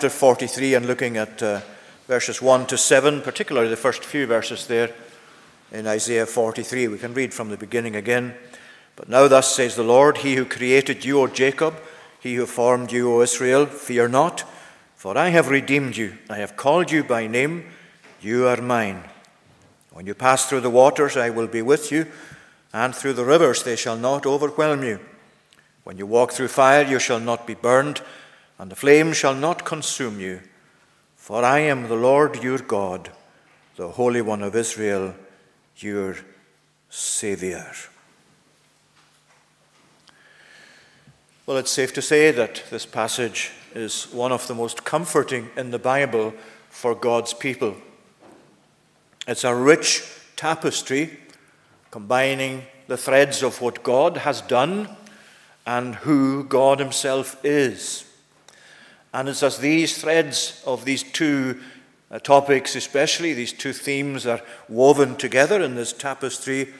chapter 43 and looking at uh, verses 1 to 7, particularly the first few verses there in Isaiah 43. We can read from the beginning again. But now, thus says the Lord, He who created you, O Jacob, He who formed you, O Israel, fear not, for I have redeemed you. I have called you by name. You are mine. When you pass through the waters, I will be with you, and through the rivers, they shall not overwhelm you. When you walk through fire, you shall not be burned, and the flame shall not consume you. For I am the Lord your God, the Holy One of Israel, your Saviour. Well, it's safe to say that this passage is one of the most comforting in the Bible for God's people. It's a rich tapestry combining the threads of what God has done and who God Himself is. And it's as these threads of these two uh, topics, especially these two themes, are woven together in this tapestry,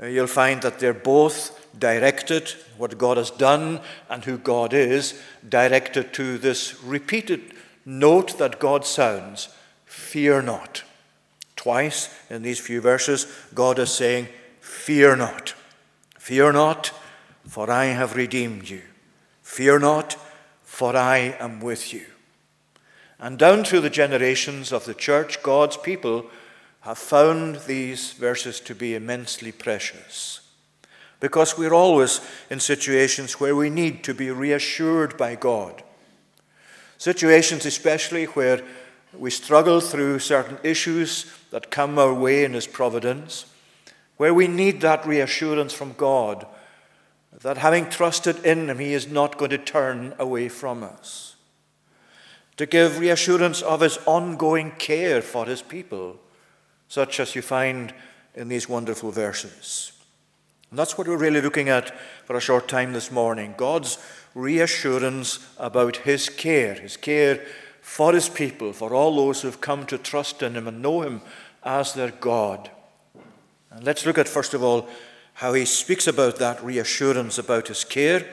uh, you'll find that they're both directed, what God has done and who God is, directed to this repeated note that God sounds fear not. Twice in these few verses, God is saying, Fear not. Fear not, for I have redeemed you. Fear not, for I am with you. And down through the generations of the church, God's people have found these verses to be immensely precious. Because we're always in situations where we need to be reassured by God. Situations, especially where we struggle through certain issues that come our way in His providence, where we need that reassurance from God that having trusted in Him, He is not going to turn away from us. To give reassurance of His ongoing care for His people, such as you find in these wonderful verses. And that's what we're really looking at for a short time this morning God's reassurance about His care, His care for His people, for all those who've come to trust in Him and know Him as their God. And let's look at, first of all, how he speaks about that reassurance about his care.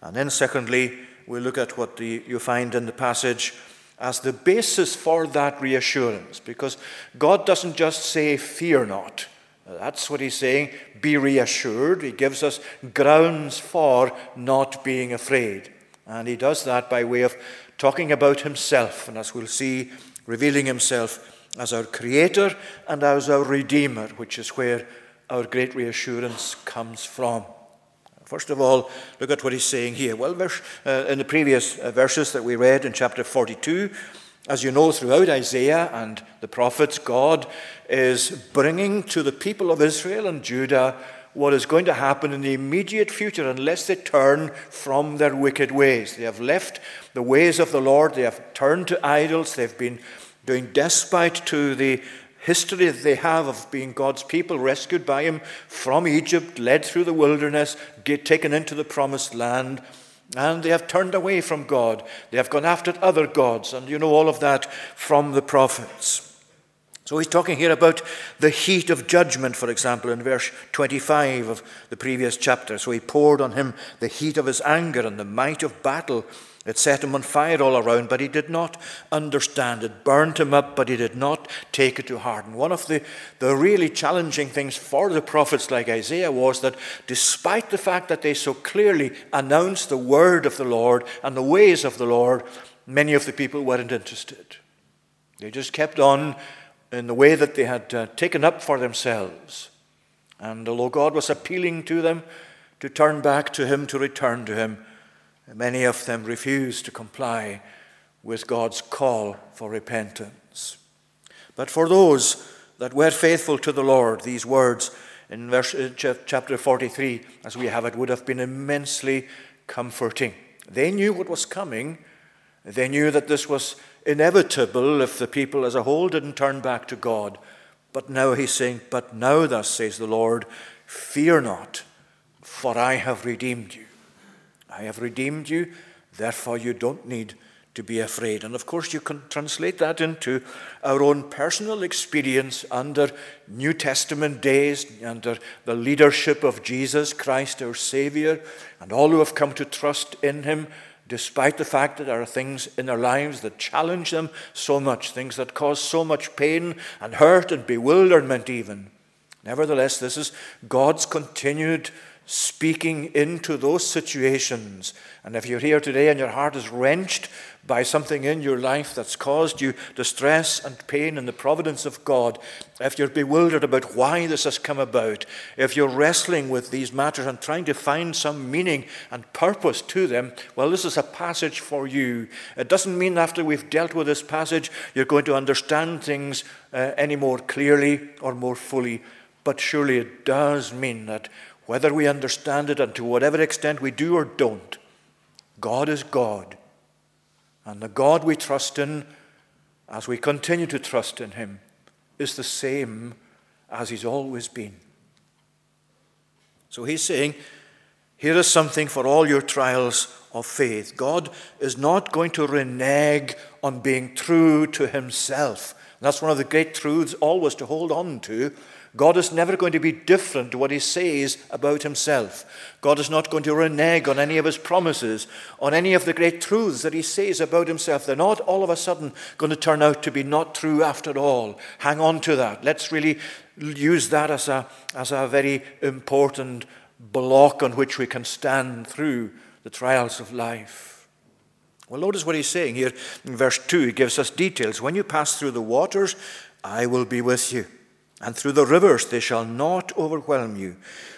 And then, secondly, we look at what the, you find in the passage as the basis for that reassurance. Because God doesn't just say, Fear not. That's what he's saying. Be reassured. He gives us grounds for not being afraid. And he does that by way of talking about himself. And as we'll see, revealing himself as our creator and as our redeemer, which is where our great reassurance comes from. First of all, look at what he's saying here. Well, uh, in the previous uh, verses that we read in chapter 42, as you know, throughout Isaiah and the prophets, God is bringing to the people of Israel and Judah what is going to happen in the immediate future unless they turn from their wicked ways. They have left the ways of the Lord, they have turned to idols, they've been doing despite to the history that they have of being God's people, rescued by Him from Egypt, led through the wilderness, get taken into the promised land. And they have turned away from God. They have gone after other gods. And you know all of that from the prophets. So he's talking here about the heat of judgment, for example, in verse 25 of the previous chapter. So he poured on him the heat of his anger and the might of battle. It set him on fire all around, but he did not understand. It burned him up, but he did not take it to heart. And one of the, the really challenging things for the prophets like Isaiah was that despite the fact that they so clearly announced the word of the Lord and the ways of the Lord, many of the people weren't interested. They just kept on in the way that they had uh, taken up for themselves. And although God was appealing to them to turn back to Him, to return to Him, Many of them refused to comply with God's call for repentance. But for those that were faithful to the Lord, these words in verse, chapter 43, as we have it, would have been immensely comforting. They knew what was coming. They knew that this was inevitable if the people as a whole didn't turn back to God. But now he's saying, But now, thus says the Lord, fear not, for I have redeemed you. I have redeemed you, therefore you don't need to be afraid. And of course, you can translate that into our own personal experience under New Testament days, under the leadership of Jesus Christ, our Savior, and all who have come to trust in Him. despite the fact that there are things in their lives that challenge them so much, things that cause so much pain and hurt and bewilderment, even. Nevertheless, this is God's continued speaking into those situations. And if you're here today and your heart is wrenched by something in your life that's caused you distress and pain in the providence of God, if you're bewildered about why this has come about, if you're wrestling with these matters and trying to find some meaning and purpose to them, well, this is a passage for you. It doesn't mean after we've dealt with this passage you're going to understand things uh, any more clearly or more fully, but surely it does mean that whether we understand it and to whatever extent we do or don't, God is God. And the God we trust in, as we continue to trust in Him, is the same as He's always been. So He's saying, here is something for all your trials of faith. God is not going to renege on being true to Himself. that's one of the great truths always to hold on to God is never going to be different to what he says about himself. God is not going to renege on any of his promises, on any of the great truths that he says about himself. They're not all of a sudden going to turn out to be not true after all. Hang on to that. Let's really use that as a, as a very important block on which we can stand through the trials of life. Well, notice what he's saying here in verse 2. He gives us details. When you pass through the waters, I will be with you and through the rivers they shall not overwhelm you.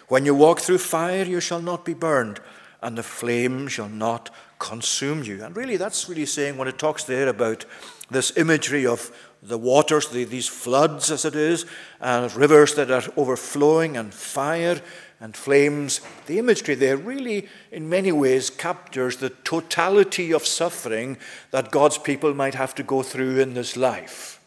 When you walk through fire, you shall not be burned, and the flame shall not consume you. And really, that's really saying when it talks there about this imagery of the waters, the, these floods, as it is, and rivers that are overflowing, and fire and flames. The imagery there really, in many ways, captures the totality of suffering that God's people might have to go through in this life.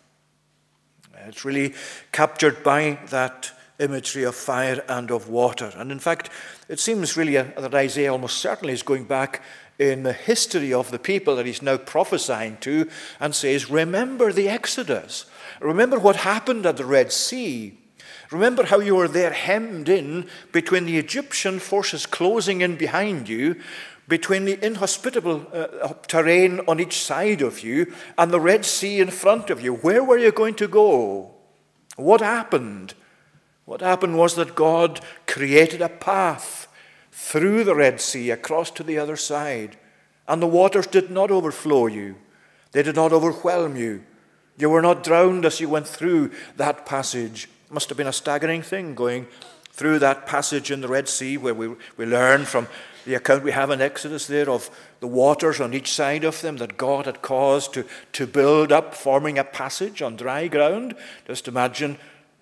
It's really captured by that imagery of fire and of water. And in fact, it seems really that Isaiah almost certainly is going back in the history of the people that he's now prophesying to and says, Remember the Exodus. Remember what happened at the Red Sea. Remember how you were there hemmed in between the Egyptian forces closing in behind you between the inhospitable uh, terrain on each side of you and the Red Sea in front of you. Where were you going to go? What happened? What happened was that God created a path through the Red Sea across to the other side, and the waters did not overflow you, they did not overwhelm you. You were not drowned as you went through that passage. It must have been a staggering thing going through that passage in the Red Sea where we, we learn from the account we have in Exodus there of the waters on each side of them that God had caused to, to build up, forming a passage on dry ground. Just imagine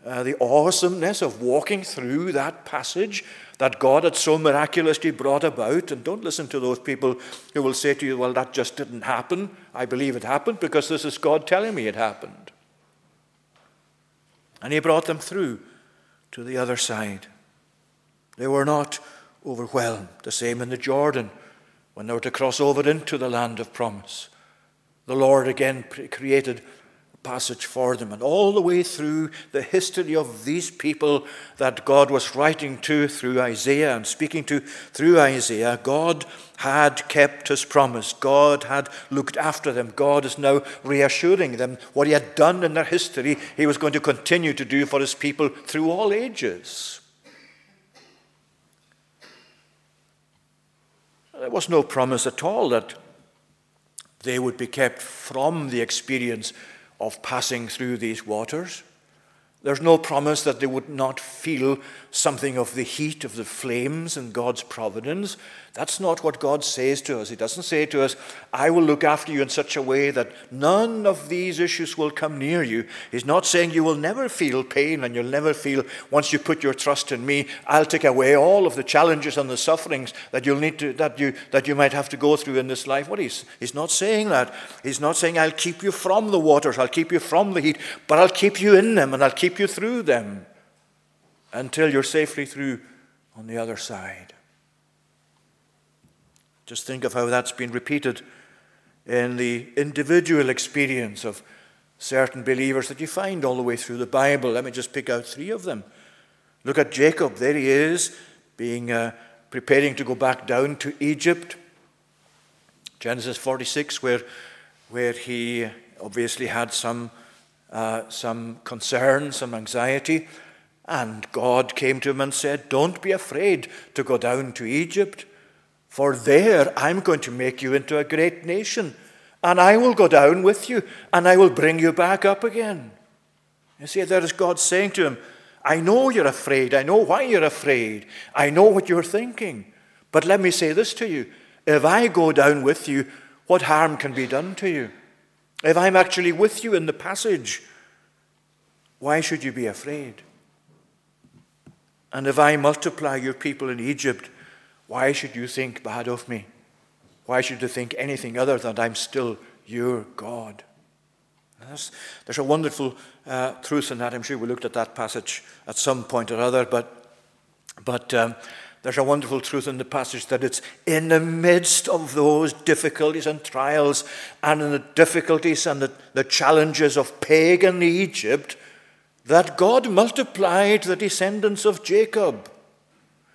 uh, the awesomeness of walking through that passage that God had so miraculously brought about. And don't listen to those people who will say to you, well, that just didn't happen. I believe it happened because this is God telling me it happened. And He brought them through to the other side. They were not overwhelmed. The same in the Jordan when they were to cross over into the land of promise. The Lord again created passage for them. And all the way through the history of these people that God was writing to through Isaiah and speaking to through Isaiah, God had kept his promise. God had looked after them. God is now reassuring them what he had done in their history, he was going to continue to do for his people through all ages. There was no promise at all that they would be kept from the experience of passing through these waters. There's no promise that they would not feel something of the heat of the flames and God's providence. That's not what God says to us. He doesn't say to us, I will look after you in such a way that none of these issues will come near you. He's not saying you will never feel pain and you'll never feel, once you put your trust in me, I'll take away all of the challenges and the sufferings that you'll need to, that you, that you might have to go through in this life. What he's, he's not saying that. He's not saying, I'll keep you from the waters, I'll keep you from the heat, but I'll keep you in them and I'll keep you through them until you're safely through on the other side. Just think of how that's been repeated in the individual experience of certain believers that you find all the way through the Bible. Let me just pick out three of them. Look at Jacob. There he is, being uh, preparing to go back down to Egypt. Genesis 46, where, where he obviously had some, uh, some concern, some anxiety. And God came to him and said, Don't be afraid to go down to Egypt, for there I'm going to make you into a great nation, and I will go down with you, and I will bring you back up again. You see, there is God saying to him, I know you're afraid. I know why you're afraid. I know what you're thinking. But let me say this to you if I go down with you, what harm can be done to you? If I'm actually with you in the passage, why should you be afraid? And if I multiply your people in Egypt, why should you think bad of me? Why should you think anything other than I'm still your God? There's, there's a wonderful uh, truth in that. I'm sure we looked at that passage at some point or other, but, but um, there's a wonderful truth in the passage that it's in the midst of those difficulties and trials and in the difficulties and the, the challenges of pagan Egypt that God multiplied the descendants of Jacob.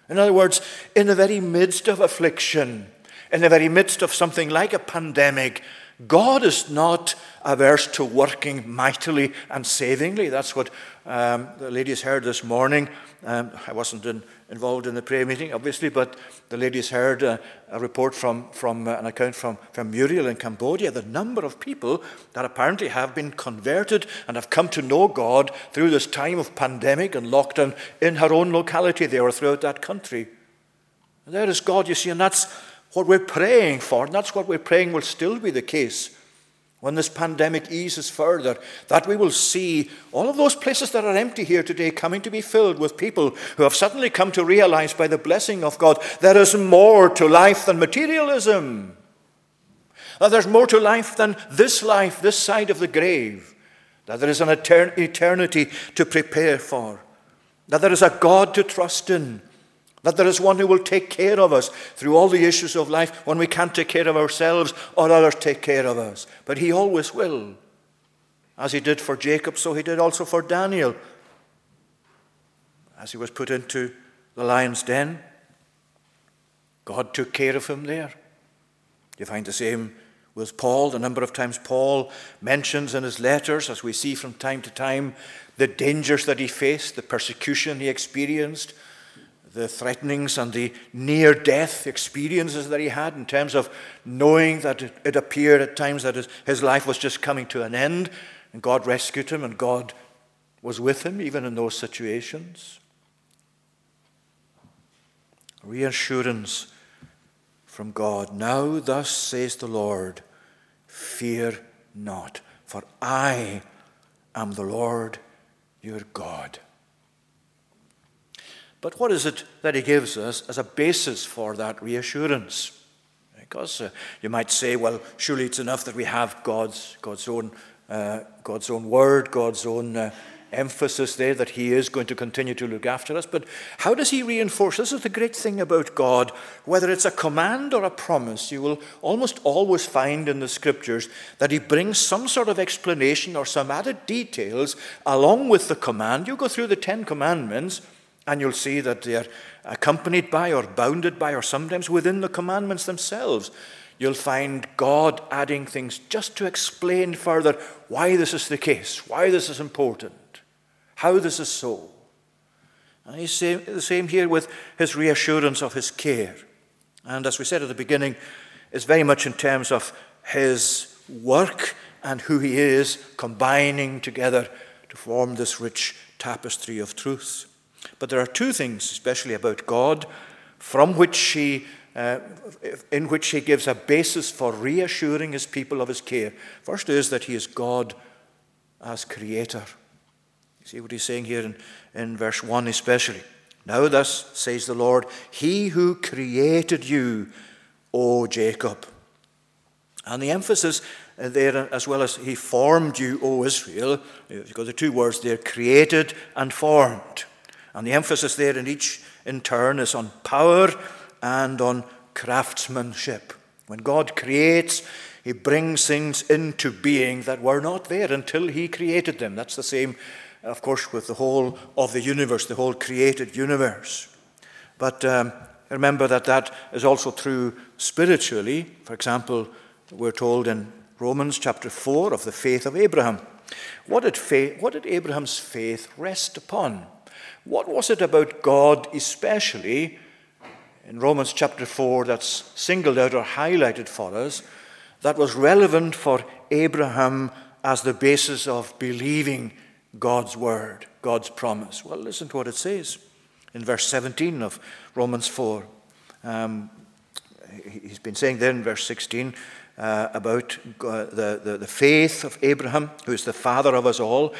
In other words, in the very midst of affliction, in the very midst of something like a pandemic, God is not averse to working mightily and savingly. That's what um, the ladies heard this morning. Um, I wasn't in, involved in the prayer meeting, obviously, but the ladies heard uh, a report from, from uh, an account from, from Muriel in Cambodia. The number of people that apparently have been converted and have come to know God through this time of pandemic and lockdown in her own locality there or throughout that country. And there is God, you see, and that's what we're praying for, and that's what we're praying will still be the case when this pandemic eases further, that we will see all of those places that are empty here today coming to be filled with people who have suddenly come to realize by the blessing of God there is more to life than materialism. That there's more to life than this life, this side of the grave. That there is an eternity to prepare for. That there is a God to trust in that there is one who will take care of us through all the issues of life when we can't take care of ourselves or others take care of us. But he always will. As he did for Jacob, so he did also for Daniel. As he was put into the lion's den, God took care of him there. You find the same with Paul. The number of times Paul mentions in his letters, as we see from time to time, the dangers that he faced, the persecution he experienced, the threatenings and the near death experiences that he had in terms of knowing that it, appeared at times that his, his life was just coming to an end, and God rescued him, and God was with him even in those situations. Reassurance from God. Now, thus says the Lord, fear not, for I am the Lord your God. But what is it that he gives us as a basis for that reassurance? Because uh, you might say, well, surely it's enough that we have God's, God's, own, uh, God's own word, God's own uh, emphasis there that He is going to continue to look after us. But how does He reinforce? This is the great thing about God. Whether it's a command or a promise, you will almost always find in the Scriptures that He brings some sort of explanation or some added details along with the command. You go through the Ten Commandments. And you'll see that they're accompanied by or bounded by, or sometimes within the commandments themselves. You'll find God adding things just to explain further why this is the case, why this is important, how this is so. And he's the same here with his reassurance of his care. And as we said at the beginning, it's very much in terms of his work and who he is combining together to form this rich tapestry of truth. But there are two things, especially about God, from which he, uh, in which he gives a basis for reassuring his people of his care. First is that he is God as creator. You see what he's saying here in, in verse 1 especially. Now, thus says the Lord, He who created you, O Jacob. And the emphasis there, as well as He formed you, O Israel, got the two words there created and formed. And the emphasis there in each in turn is on power and on craftsmanship. When God creates, He brings things into being that were not there until He created them. That's the same, of course, with the whole of the universe, the whole created universe. But um, remember that that is also true spiritually. For example, we're told in Romans chapter 4 of the faith of Abraham. What did, faith, what did Abraham's faith rest upon? What was it about God, especially in Romans chapter 4, that's singled out or highlighted for us, that was relevant for Abraham as the basis of believing God's word, God's promise? Well, listen to what it says in verse 17 of Romans 4. Um, he's been saying there in verse 16 uh, about the, the, the faith of Abraham, who is the father of us all.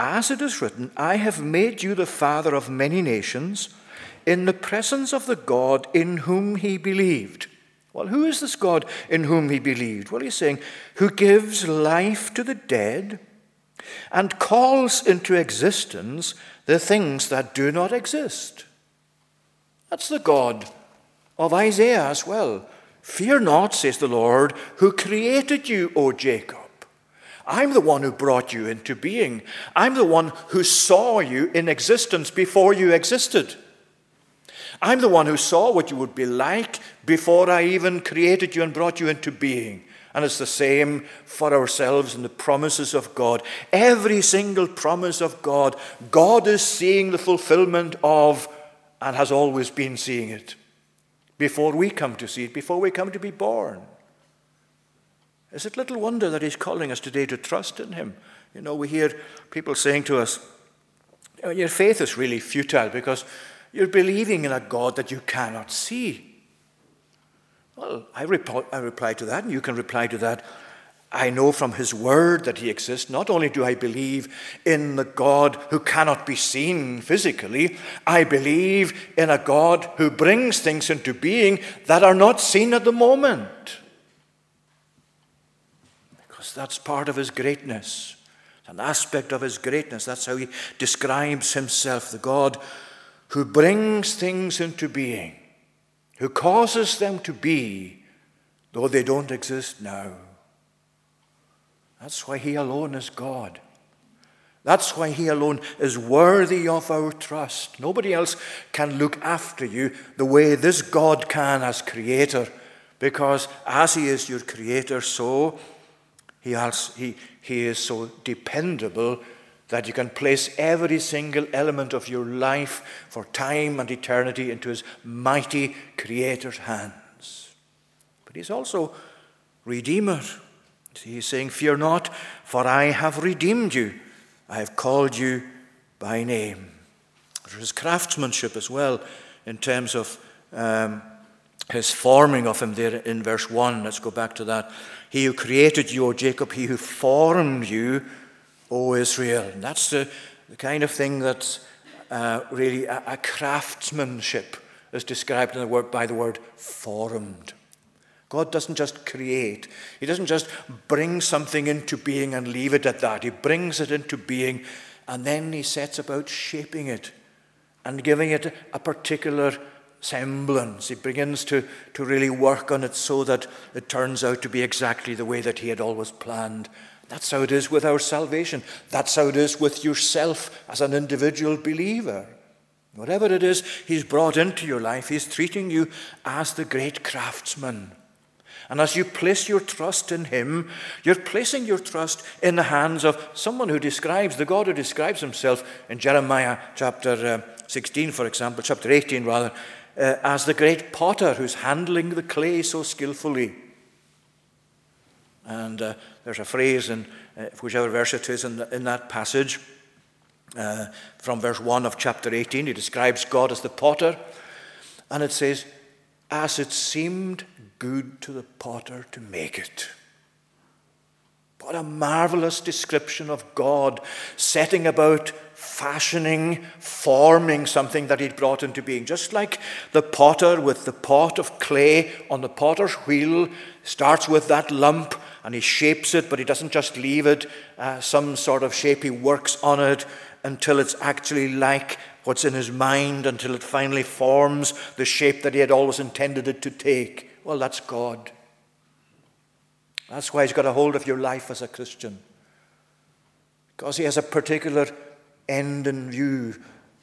As it is written, I have made you the father of many nations in the presence of the God in whom he believed. Well, who is this God in whom he believed? Well, he's saying, who gives life to the dead and calls into existence the things that do not exist. That's the God of Isaiah as well. Fear not, says the Lord, who created you, O Jacob. I'm the one who brought you into being. I'm the one who saw you in existence before you existed. I'm the one who saw what you would be like before I even created you and brought you into being. And it's the same for ourselves and the promises of God. Every single promise of God, God is seeing the fulfillment of and has always been seeing it before we come to see it, before we come to be born. Is it little wonder that He's calling us today to trust in Him? You know, we hear people saying to us, Your faith is really futile because you're believing in a God that you cannot see. Well, I, rep- I reply to that, and you can reply to that. I know from his word that he exists. Not only do I believe in the God who cannot be seen physically, I believe in a God who brings things into being that are not seen at the moment. Because that's part of his greatness, an aspect of his greatness. That's how he describes himself the God who brings things into being who causes them to be, though they don't exist now. That's why He alone is God. That's why He alone is worthy of our trust. Nobody else can look after you the way this God can as Creator, because as He is your Creator, so He, has, he, he is so dependable that you can place every single element of your life for time and eternity into his mighty creator's hands. But he's also Redeemer. He's saying, Fear not, for I have redeemed you. I have called you by name. There's craftsmanship as well in terms of um, his forming of him there in verse 1. Let's go back to that. He who created you, O Jacob, he who formed you O Israel. And that's the, the kind of thing that's uh, really a, a, craftsmanship is described in the word, by the word formed. God doesn't just create, He doesn't just bring something into being and leave it at that. He brings it into being and then He sets about shaping it and giving it a particular semblance. He begins to, to really work on it so that it turns out to be exactly the way that He had always planned that's how it is with our salvation. That's how it is with yourself as an individual believer. Whatever it is He's brought into your life, He's treating you as the great craftsman. And as you place your trust in Him, you're placing your trust in the hands of someone who describes, the God who describes Himself in Jeremiah chapter uh, 16, for example, chapter 18 rather, uh, as the great potter who's handling the clay so skillfully. And uh, there's a phrase in uh, whichever verse it is in, the, in that passage, uh, from verse 1 of chapter 18. He describes God as the potter. And it says, As it seemed good to the potter to make it. What a marvelous description of God setting about fashioning, forming something that he'd brought into being. Just like the potter with the pot of clay on the potter's wheel starts with that lump and he shapes it, but he doesn't just leave it uh, some sort of shape. He works on it until it's actually like what's in his mind, until it finally forms the shape that he had always intended it to take. Well, that's God. That's why he's got a hold of your life as a Christian. Because he has a particular end in view,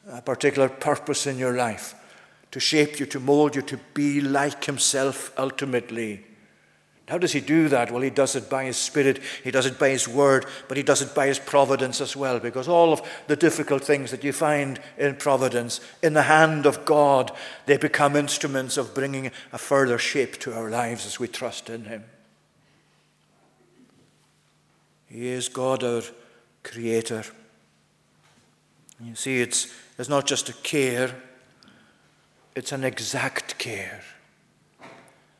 a particular purpose in your life to shape you, to mold you, to be like Himself ultimately. How does He do that? Well, He does it by His Spirit, He does it by His Word, but He does it by His providence as well, because all of the difficult things that you find in providence, in the hand of God, they become instruments of bringing a further shape to our lives as we trust in Him. He is God, our Creator. You see, it's, it's not just a care, it's an exact care.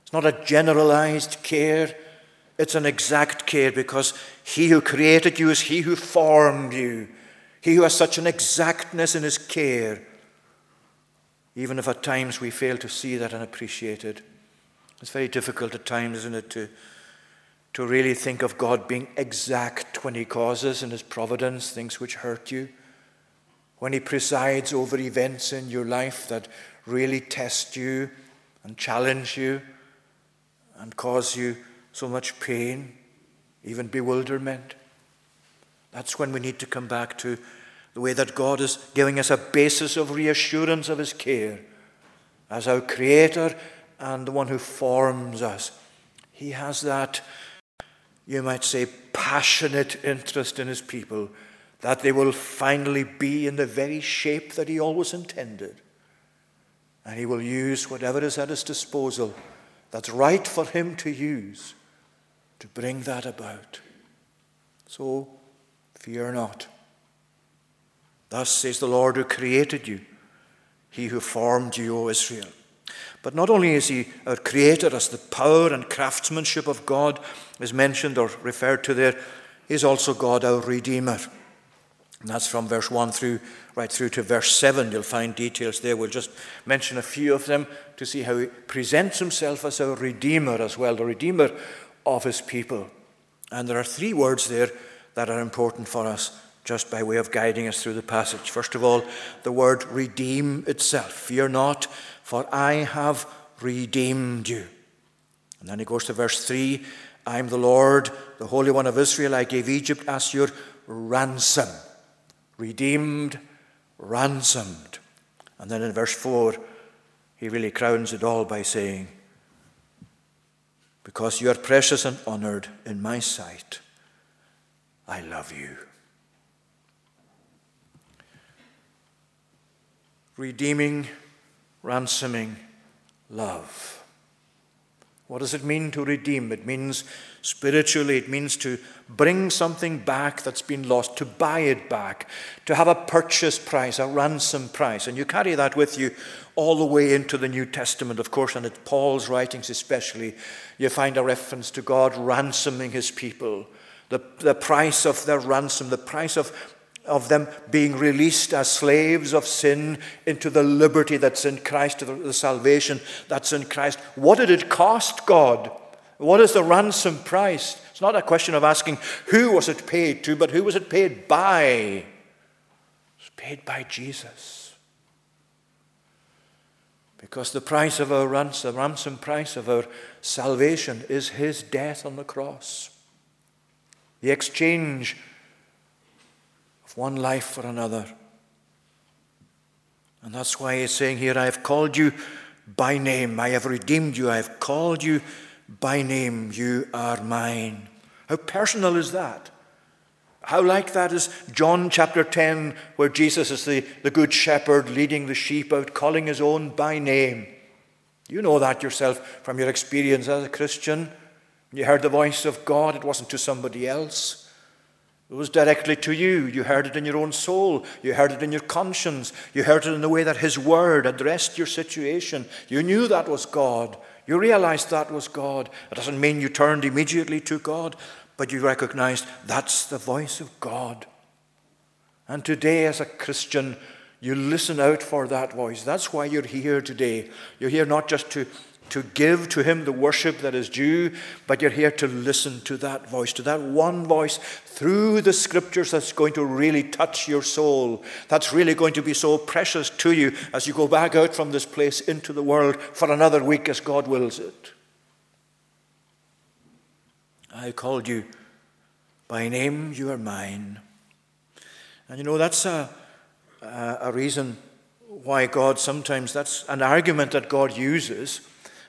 It's not a generalized care, it's an exact care because He who created you is He who formed you. He who has such an exactness in His care, even if at times we fail to see that and appreciate it. It's very difficult at times, isn't it, to, to really think of God being exact when He causes in His providence things which hurt you when He presides over events in your life that really test you and challenge you and cause you so much pain, even bewilderment. That's when we need to come back to the way that God is giving us a basis of reassurance of His care as our Creator and the one who forms us. He has that, you might say, passionate interest in His people that they will finally be in the very shape that He always intended. And He will use whatever is at His disposal that's right for Him to use to bring that about. So fear not. Thus says the Lord who created you, He who formed you, O Israel. But not only is He our Creator, as the power and craftsmanship of God is mentioned or referred to there, He is also God our Redeemer. And that's from verse 1 through right through to verse 7. You'll find details there. We'll just mention a few of them to see how he presents himself as a redeemer as well, the redeemer of his people. And there are three words there that are important for us just by way of guiding us through the passage. First of all, the word redeem itself. Fear not, for I have redeemed you. And then he goes to verse 3 I am the Lord, the Holy One of Israel. I gave Egypt as your ransom redeemed, ransomed. And then in verse 4, he really crowns it all by saying, Because you are precious and honored in my sight, I love you. Redeeming, ransoming love. What does it mean to redeem? It means spiritually, it means to bring something back that's been lost, to buy it back, to have a purchase price, a ransom price. And you carry that with you all the way into the New Testament, of course, and in Paul's writings especially. You find a reference to God ransoming his people, the, the price of their ransom, the price of of them being released as slaves of sin into the liberty that's in Christ, the, salvation that's in Christ. What did it cost God? What is the ransom price? It's not a question of asking who was it paid to, but who was it paid by? It was paid by Jesus. Because the price of our ransom, the ransom price of our salvation is his death on the cross. The exchange one life for another. And that's why he's saying here, I have called you by name. I have redeemed you. I have called you by name. You are mine. How personal is that? How like that is John chapter 10, where Jesus is the, the good shepherd leading the sheep out, calling his own by name. You know that yourself from your experience as a Christian. When you heard the voice of God, it wasn't to somebody else. It was directly to you. You heard it in your own soul. You heard it in your conscience. You heard it in the way that His Word addressed your situation. You knew that was God. You realized that was God. It doesn't mean you turned immediately to God, but you recognized that's the voice of God. And today, as a Christian, you listen out for that voice. That's why you're here today. You're here not just to to give to Him the worship that is due, but you're here to listen to that voice, to that one voice through the scriptures that's going to really touch your soul, that's really going to be so precious to you as you go back out from this place into the world for another week as God wills it. I called you by name, you are mine. And you know, that's a, a, a reason why God sometimes, that's an argument that God uses,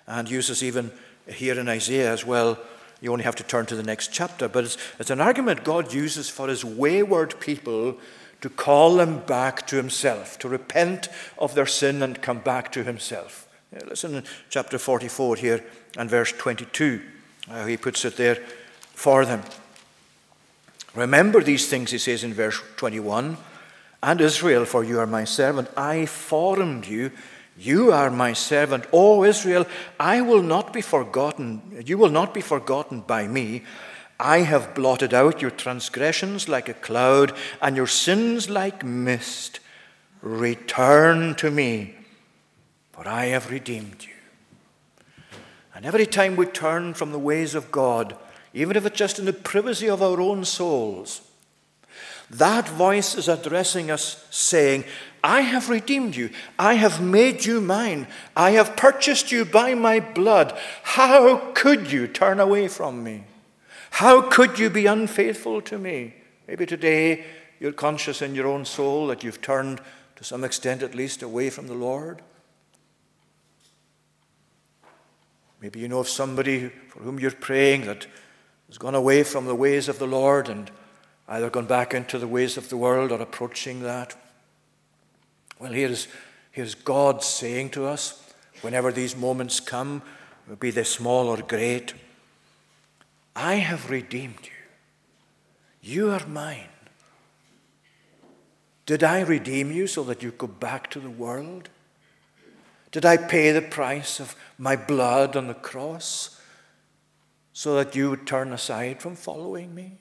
and uses even here in Isaiah as well. You only have to turn to the next chapter, but it's, it's an argument God uses for his wayward people to call them back to himself, to repent of their sin and come back to himself. Listen in chapter 44 here and verse 22, how he puts it there for them. Remember these things, he says in verse 21 and Israel, for you are my servant. I formed you. You are my servant. O Israel, I will not be forgotten. You will not be forgotten by me. I have blotted out your transgressions like a cloud and your sins like mist. Return to me, for I have redeemed you. And every time we turn from the ways of God, even if it's just in the privacy of our own souls, that voice is addressing us, saying, I have redeemed you. I have made you mine. I have purchased you by my blood. How could you turn away from me? How could you be unfaithful to me? Maybe today you're conscious in your own soul that you've turned, to some extent at least, away from the Lord. Maybe you know of somebody for whom you're praying that has gone away from the ways of the Lord and either gone back into the ways of the world or approaching that. Well, here's, here's God saying to us, whenever these moments come, be they small or great, I have redeemed you. You are mine. Did I redeem you so that you go back to the world? Did I pay the price of my blood on the cross so that you would turn aside from following me?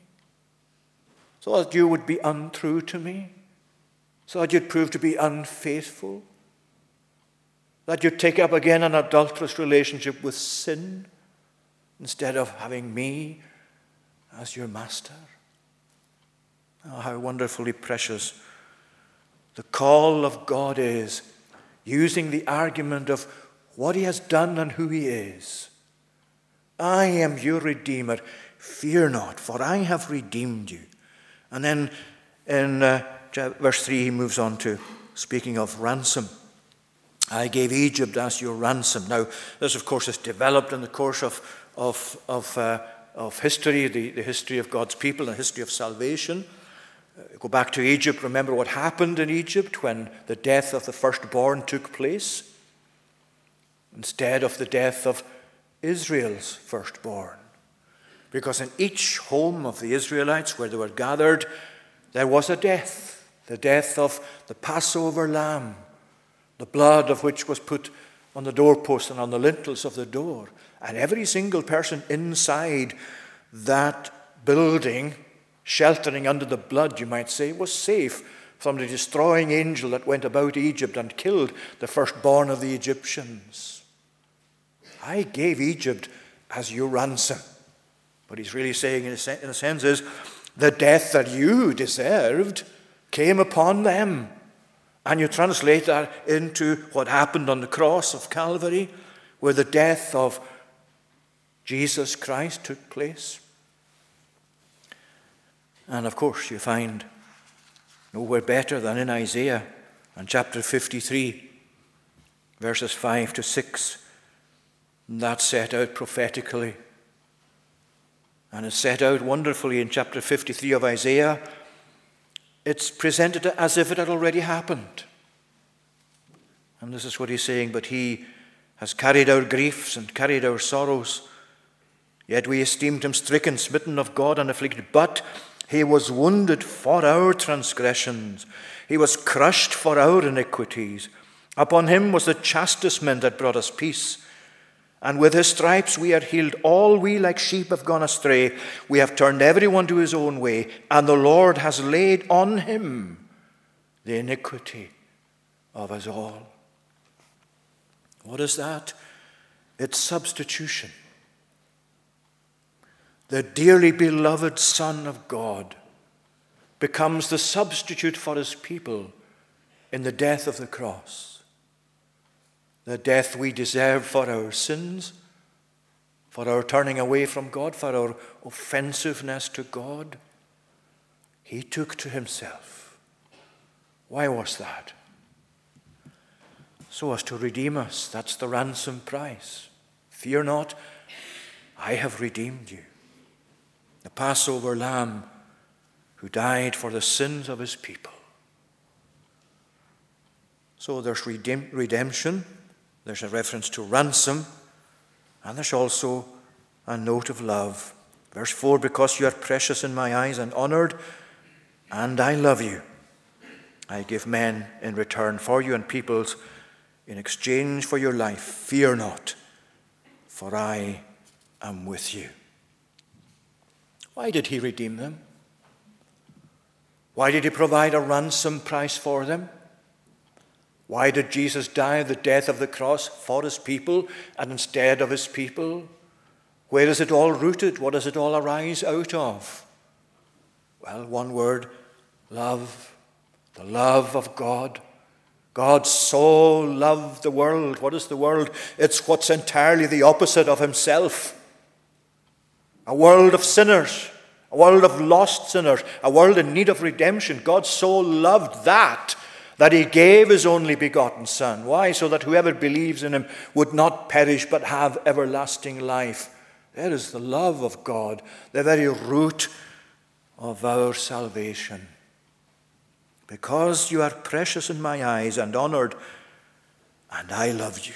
So that you would be untrue to me, so that you'd prove to be unfaithful, that you'd take up again an adulterous relationship with sin instead of having me as your master. Oh, how wonderfully precious the call of God is, using the argument of what He has done and who He is. I am your Redeemer. Fear not, for I have redeemed you. And then in uh, verse 3, he moves on to speaking of ransom. I gave Egypt as your ransom. Now, this, of course, is developed in the course of, of, of, uh, of history, the, the history of God's people, the history of salvation. Uh, go back to Egypt, remember what happened in Egypt when the death of the firstborn took place instead of the death of Israel's firstborn. Because in each home of the Israelites where they were gathered, there was a death the death of the Passover lamb, the blood of which was put on the doorpost and on the lintels of the door. And every single person inside that building, sheltering under the blood, you might say, was safe from the destroying angel that went about Egypt and killed the firstborn of the Egyptians. I gave Egypt as your ransom. What he's really saying, in a sense, is the death that you deserved came upon them. And you translate that into what happened on the cross of Calvary, where the death of Jesus Christ took place. And of course, you find nowhere better than in Isaiah and chapter 53, verses 5 to 6. That set out prophetically and it's set out wonderfully in chapter 53 of Isaiah. It's presented as if it had already happened. And this is what he's saying, but he has carried our griefs and carried our sorrows. Yet we esteemed him stricken, smitten of God, and afflicted. But he was wounded for our transgressions, he was crushed for our iniquities. Upon him was the chastisement that brought us peace and with his stripes we are healed. All we like sheep have gone astray. We have turned everyone to his own way, and the Lord has laid on him the iniquity of us all. What is that? It's substitution. The dearly beloved Son of God becomes the substitute for his people in the death of the cross the death we deserve for our sins, for our turning away from God, for our offensiveness to God. He took to himself. Why was that? so as to redeem us. That's the ransom price. Fear not, I have redeemed you. The Passover lamb who died for the sins of his people. So there's redemption, there's a reference to ransom, and there's also a note of love. Verse 4 Because you are precious in my eyes and honored, and I love you, I give men in return for you and peoples in exchange for your life. Fear not, for I am with you. Why did he redeem them? Why did he provide a ransom price for them? Why did Jesus die the death of the cross for his people and instead of his people? Where is it all rooted? What does it all arise out of? Well, one word love. The love of God. God so loved the world. What is the world? It's what's entirely the opposite of himself. A world of sinners, a world of lost sinners, a world in need of redemption. God so loved that that he gave his only begotten Son. Why? So that whoever believes in him would not perish but have everlasting life. There is the love of God, the very root of our salvation. Because you are precious in my eyes and honored, and I love you.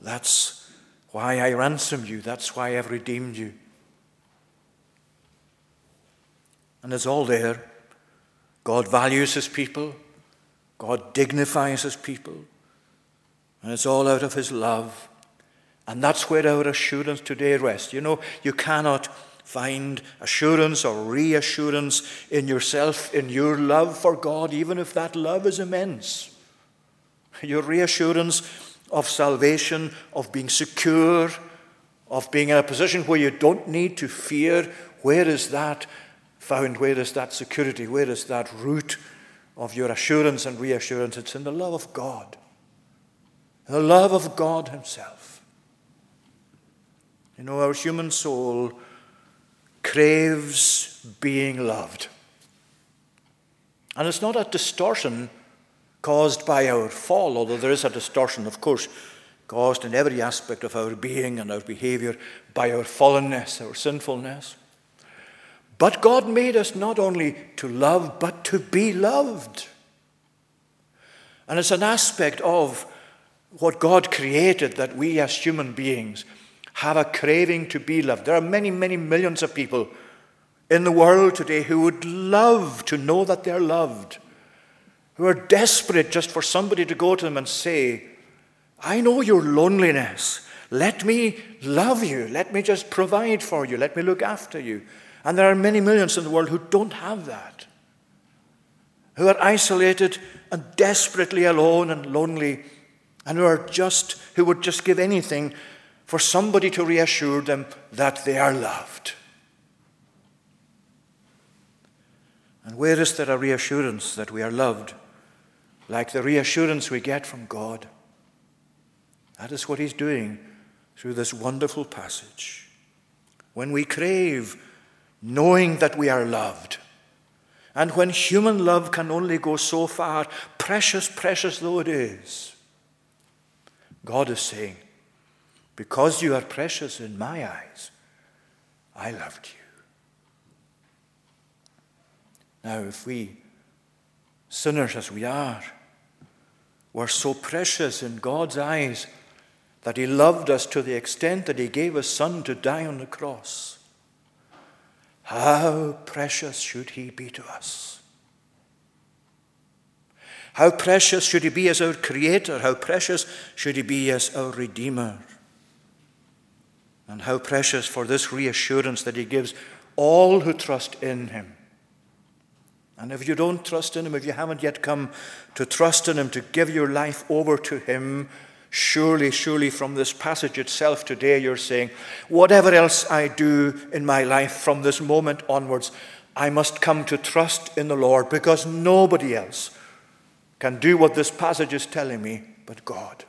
That's why I ransomed you. That's why I've redeemed you. And it's all there. God values his people. God dignifies his people. And it's all out of his love. And that's where our assurance today rests. You know, you cannot find assurance or reassurance in yourself, in your love for God, even if that love is immense. Your reassurance of salvation, of being secure, of being in a position where you don't need to fear, where is that found? Where is that security? Where is that root of your assurance and reassurance. It's in the love of God, the love of God Himself. You know, our human soul craves being loved. And it's not a distortion caused by our fall, although there is a distortion, of course, caused in every aspect of our being and our behavior by our fallenness, our sinfulness. But God made us not only to love, but to be loved. And it's an aspect of what God created that we as human beings have a craving to be loved. There are many, many millions of people in the world today who would love to know that they're loved, who are desperate just for somebody to go to them and say, I know your loneliness. Let me love you. Let me just provide for you. Let me look after you. And there are many millions in the world who don't have that, who are isolated and desperately alone and lonely, and who are just who would just give anything for somebody to reassure them that they are loved. And where is there a reassurance that we are loved, like the reassurance we get from God? That is what He's doing through this wonderful passage. When we crave knowing that we are loved. And when human love can only go so far, precious, precious though it is, God is saying, Because you are precious in my eyes, I loved you. Now, if we, sinners as we are, were so precious in God's eyes that He loved us to the extent that He gave His Son to die on the cross, how precious should he be to us? How precious should he be as our Creator? How precious should he be as our Redeemer? And how precious for this reassurance that he gives all who trust in him. And if you don't trust in him, if you haven't yet come to trust in him, to give your life over to him, Surely, surely, from this passage itself today, you're saying, whatever else I do in my life from this moment onwards, I must come to trust in the Lord because nobody else can do what this passage is telling me but God.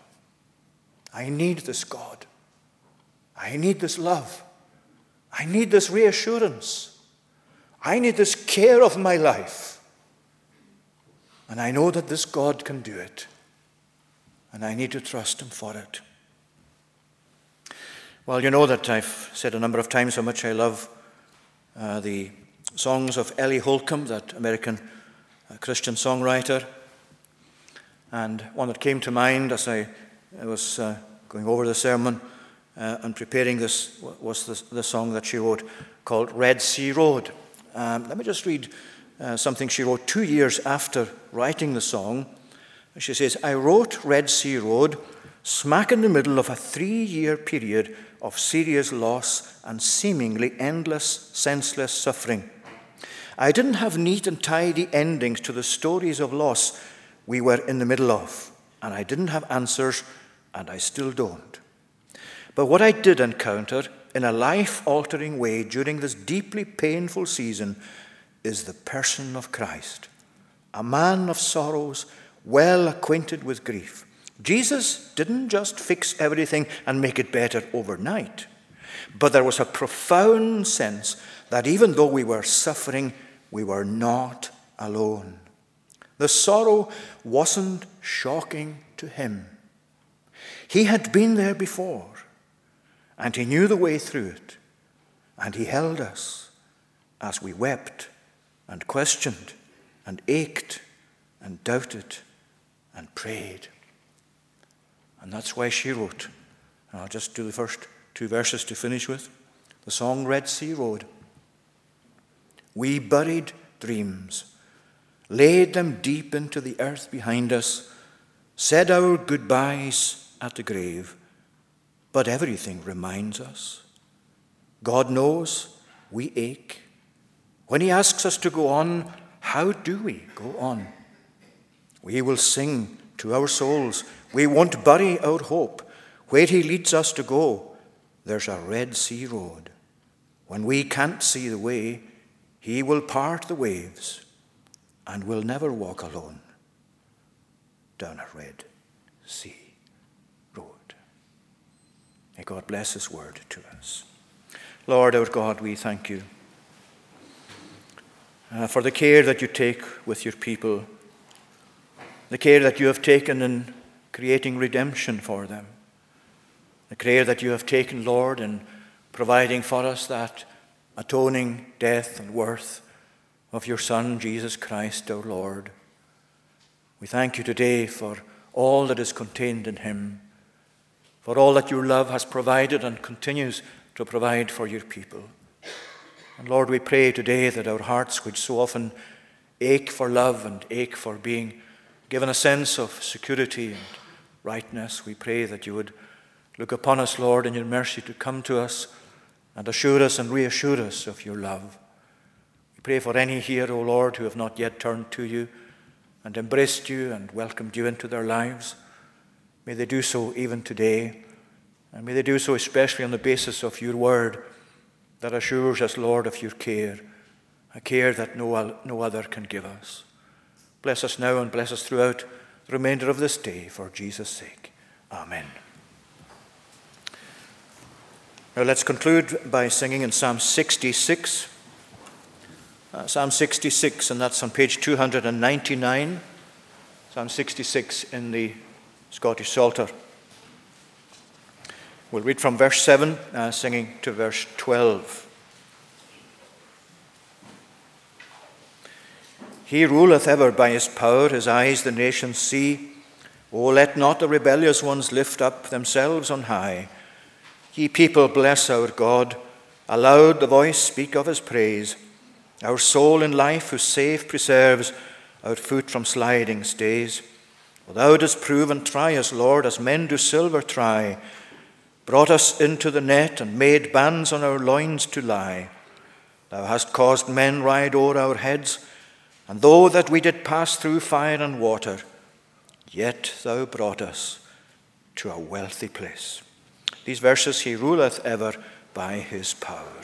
I need this God. I need this love. I need this reassurance. I need this care of my life. And I know that this God can do it. And I need to trust Him for it. Well, you know that I've said a number of times how much I love uh, the songs of Ellie Holcomb, that American uh, Christian songwriter. And one that came to mind as I, was uh, going over the sermon uh, and preparing this was the, the, song that she wrote called Red Sea Road. Um, let me just read uh, something she wrote two years after writing the song. She says, I wrote Red Sea Road smack in the middle of a three year period of serious loss and seemingly endless, senseless suffering. I didn't have neat and tidy endings to the stories of loss we were in the middle of, and I didn't have answers, and I still don't. But what I did encounter in a life altering way during this deeply painful season is the person of Christ, a man of sorrows, well acquainted with grief Jesus didn't just fix everything and make it better overnight, but there was a profound sense that even though we were suffering, we were not alone. The sorrow wasn't shocking to him. He had been there before, and he knew the way through it, and he held us as we wept and questioned and ached and doubted and prayed. And that's why she wrote. And I'll just do the first two verses to finish with. The song Red Sea Road. We buried dreams, laid them deep into the earth behind us, said our goodbyes at the grave, but everything reminds us. God knows we ache. When He asks us to go on, how do we go on? We will sing to our souls we won't bury our hope. Where He leads us to go, there's a Red Sea road. When we can't see the way, He will part the waves and we'll never walk alone down a Red Sea road. May God bless His word to us. Lord our God, we thank you uh, for the care that you take with your people, the care that you have taken in creating redemption for them. The care that you have taken, Lord, in providing for us that atoning death and worth of your Son, Jesus Christ, our Lord. We thank you today for all that is contained in him, for all that your love has provided and continues to provide for your people. And Lord, we pray today that our hearts, which so often ache for love and ache for being given a sense of security and rightness. We pray that you would look upon us, Lord, in your mercy to come to us and assure us and reassure us of your love. We pray for any here, O Lord, who have not yet turned to you and embraced you and welcomed you into their lives. May they do so even today. And may they do so especially on the basis of your word that assures us, Lord, of your care, a care that no, no other can give us. Bless us now and bless us throughout the remainder of this day for Jesus' sake. Amen. Now let's conclude by singing in Psalm 66. Uh, Psalm 66, and that's on page 299. Psalm 66 in the Scottish Psalter. We'll read from verse 7, uh, singing to verse 12. He ruleth ever by his power, his eyes the nations see. O let not the rebellious ones lift up themselves on high. Ye people, bless our God. Aloud the voice speak of his praise. Our soul in life who safe preserves, our foot from sliding stays. Well, thou dost prove and try us, Lord, as men do silver try. Brought us into the net and made bands on our loins to lie. Thou hast caused men ride o'er our heads and though that we did pass through fire and water, yet thou brought us to a wealthy place. These verses, He ruleth ever by His power.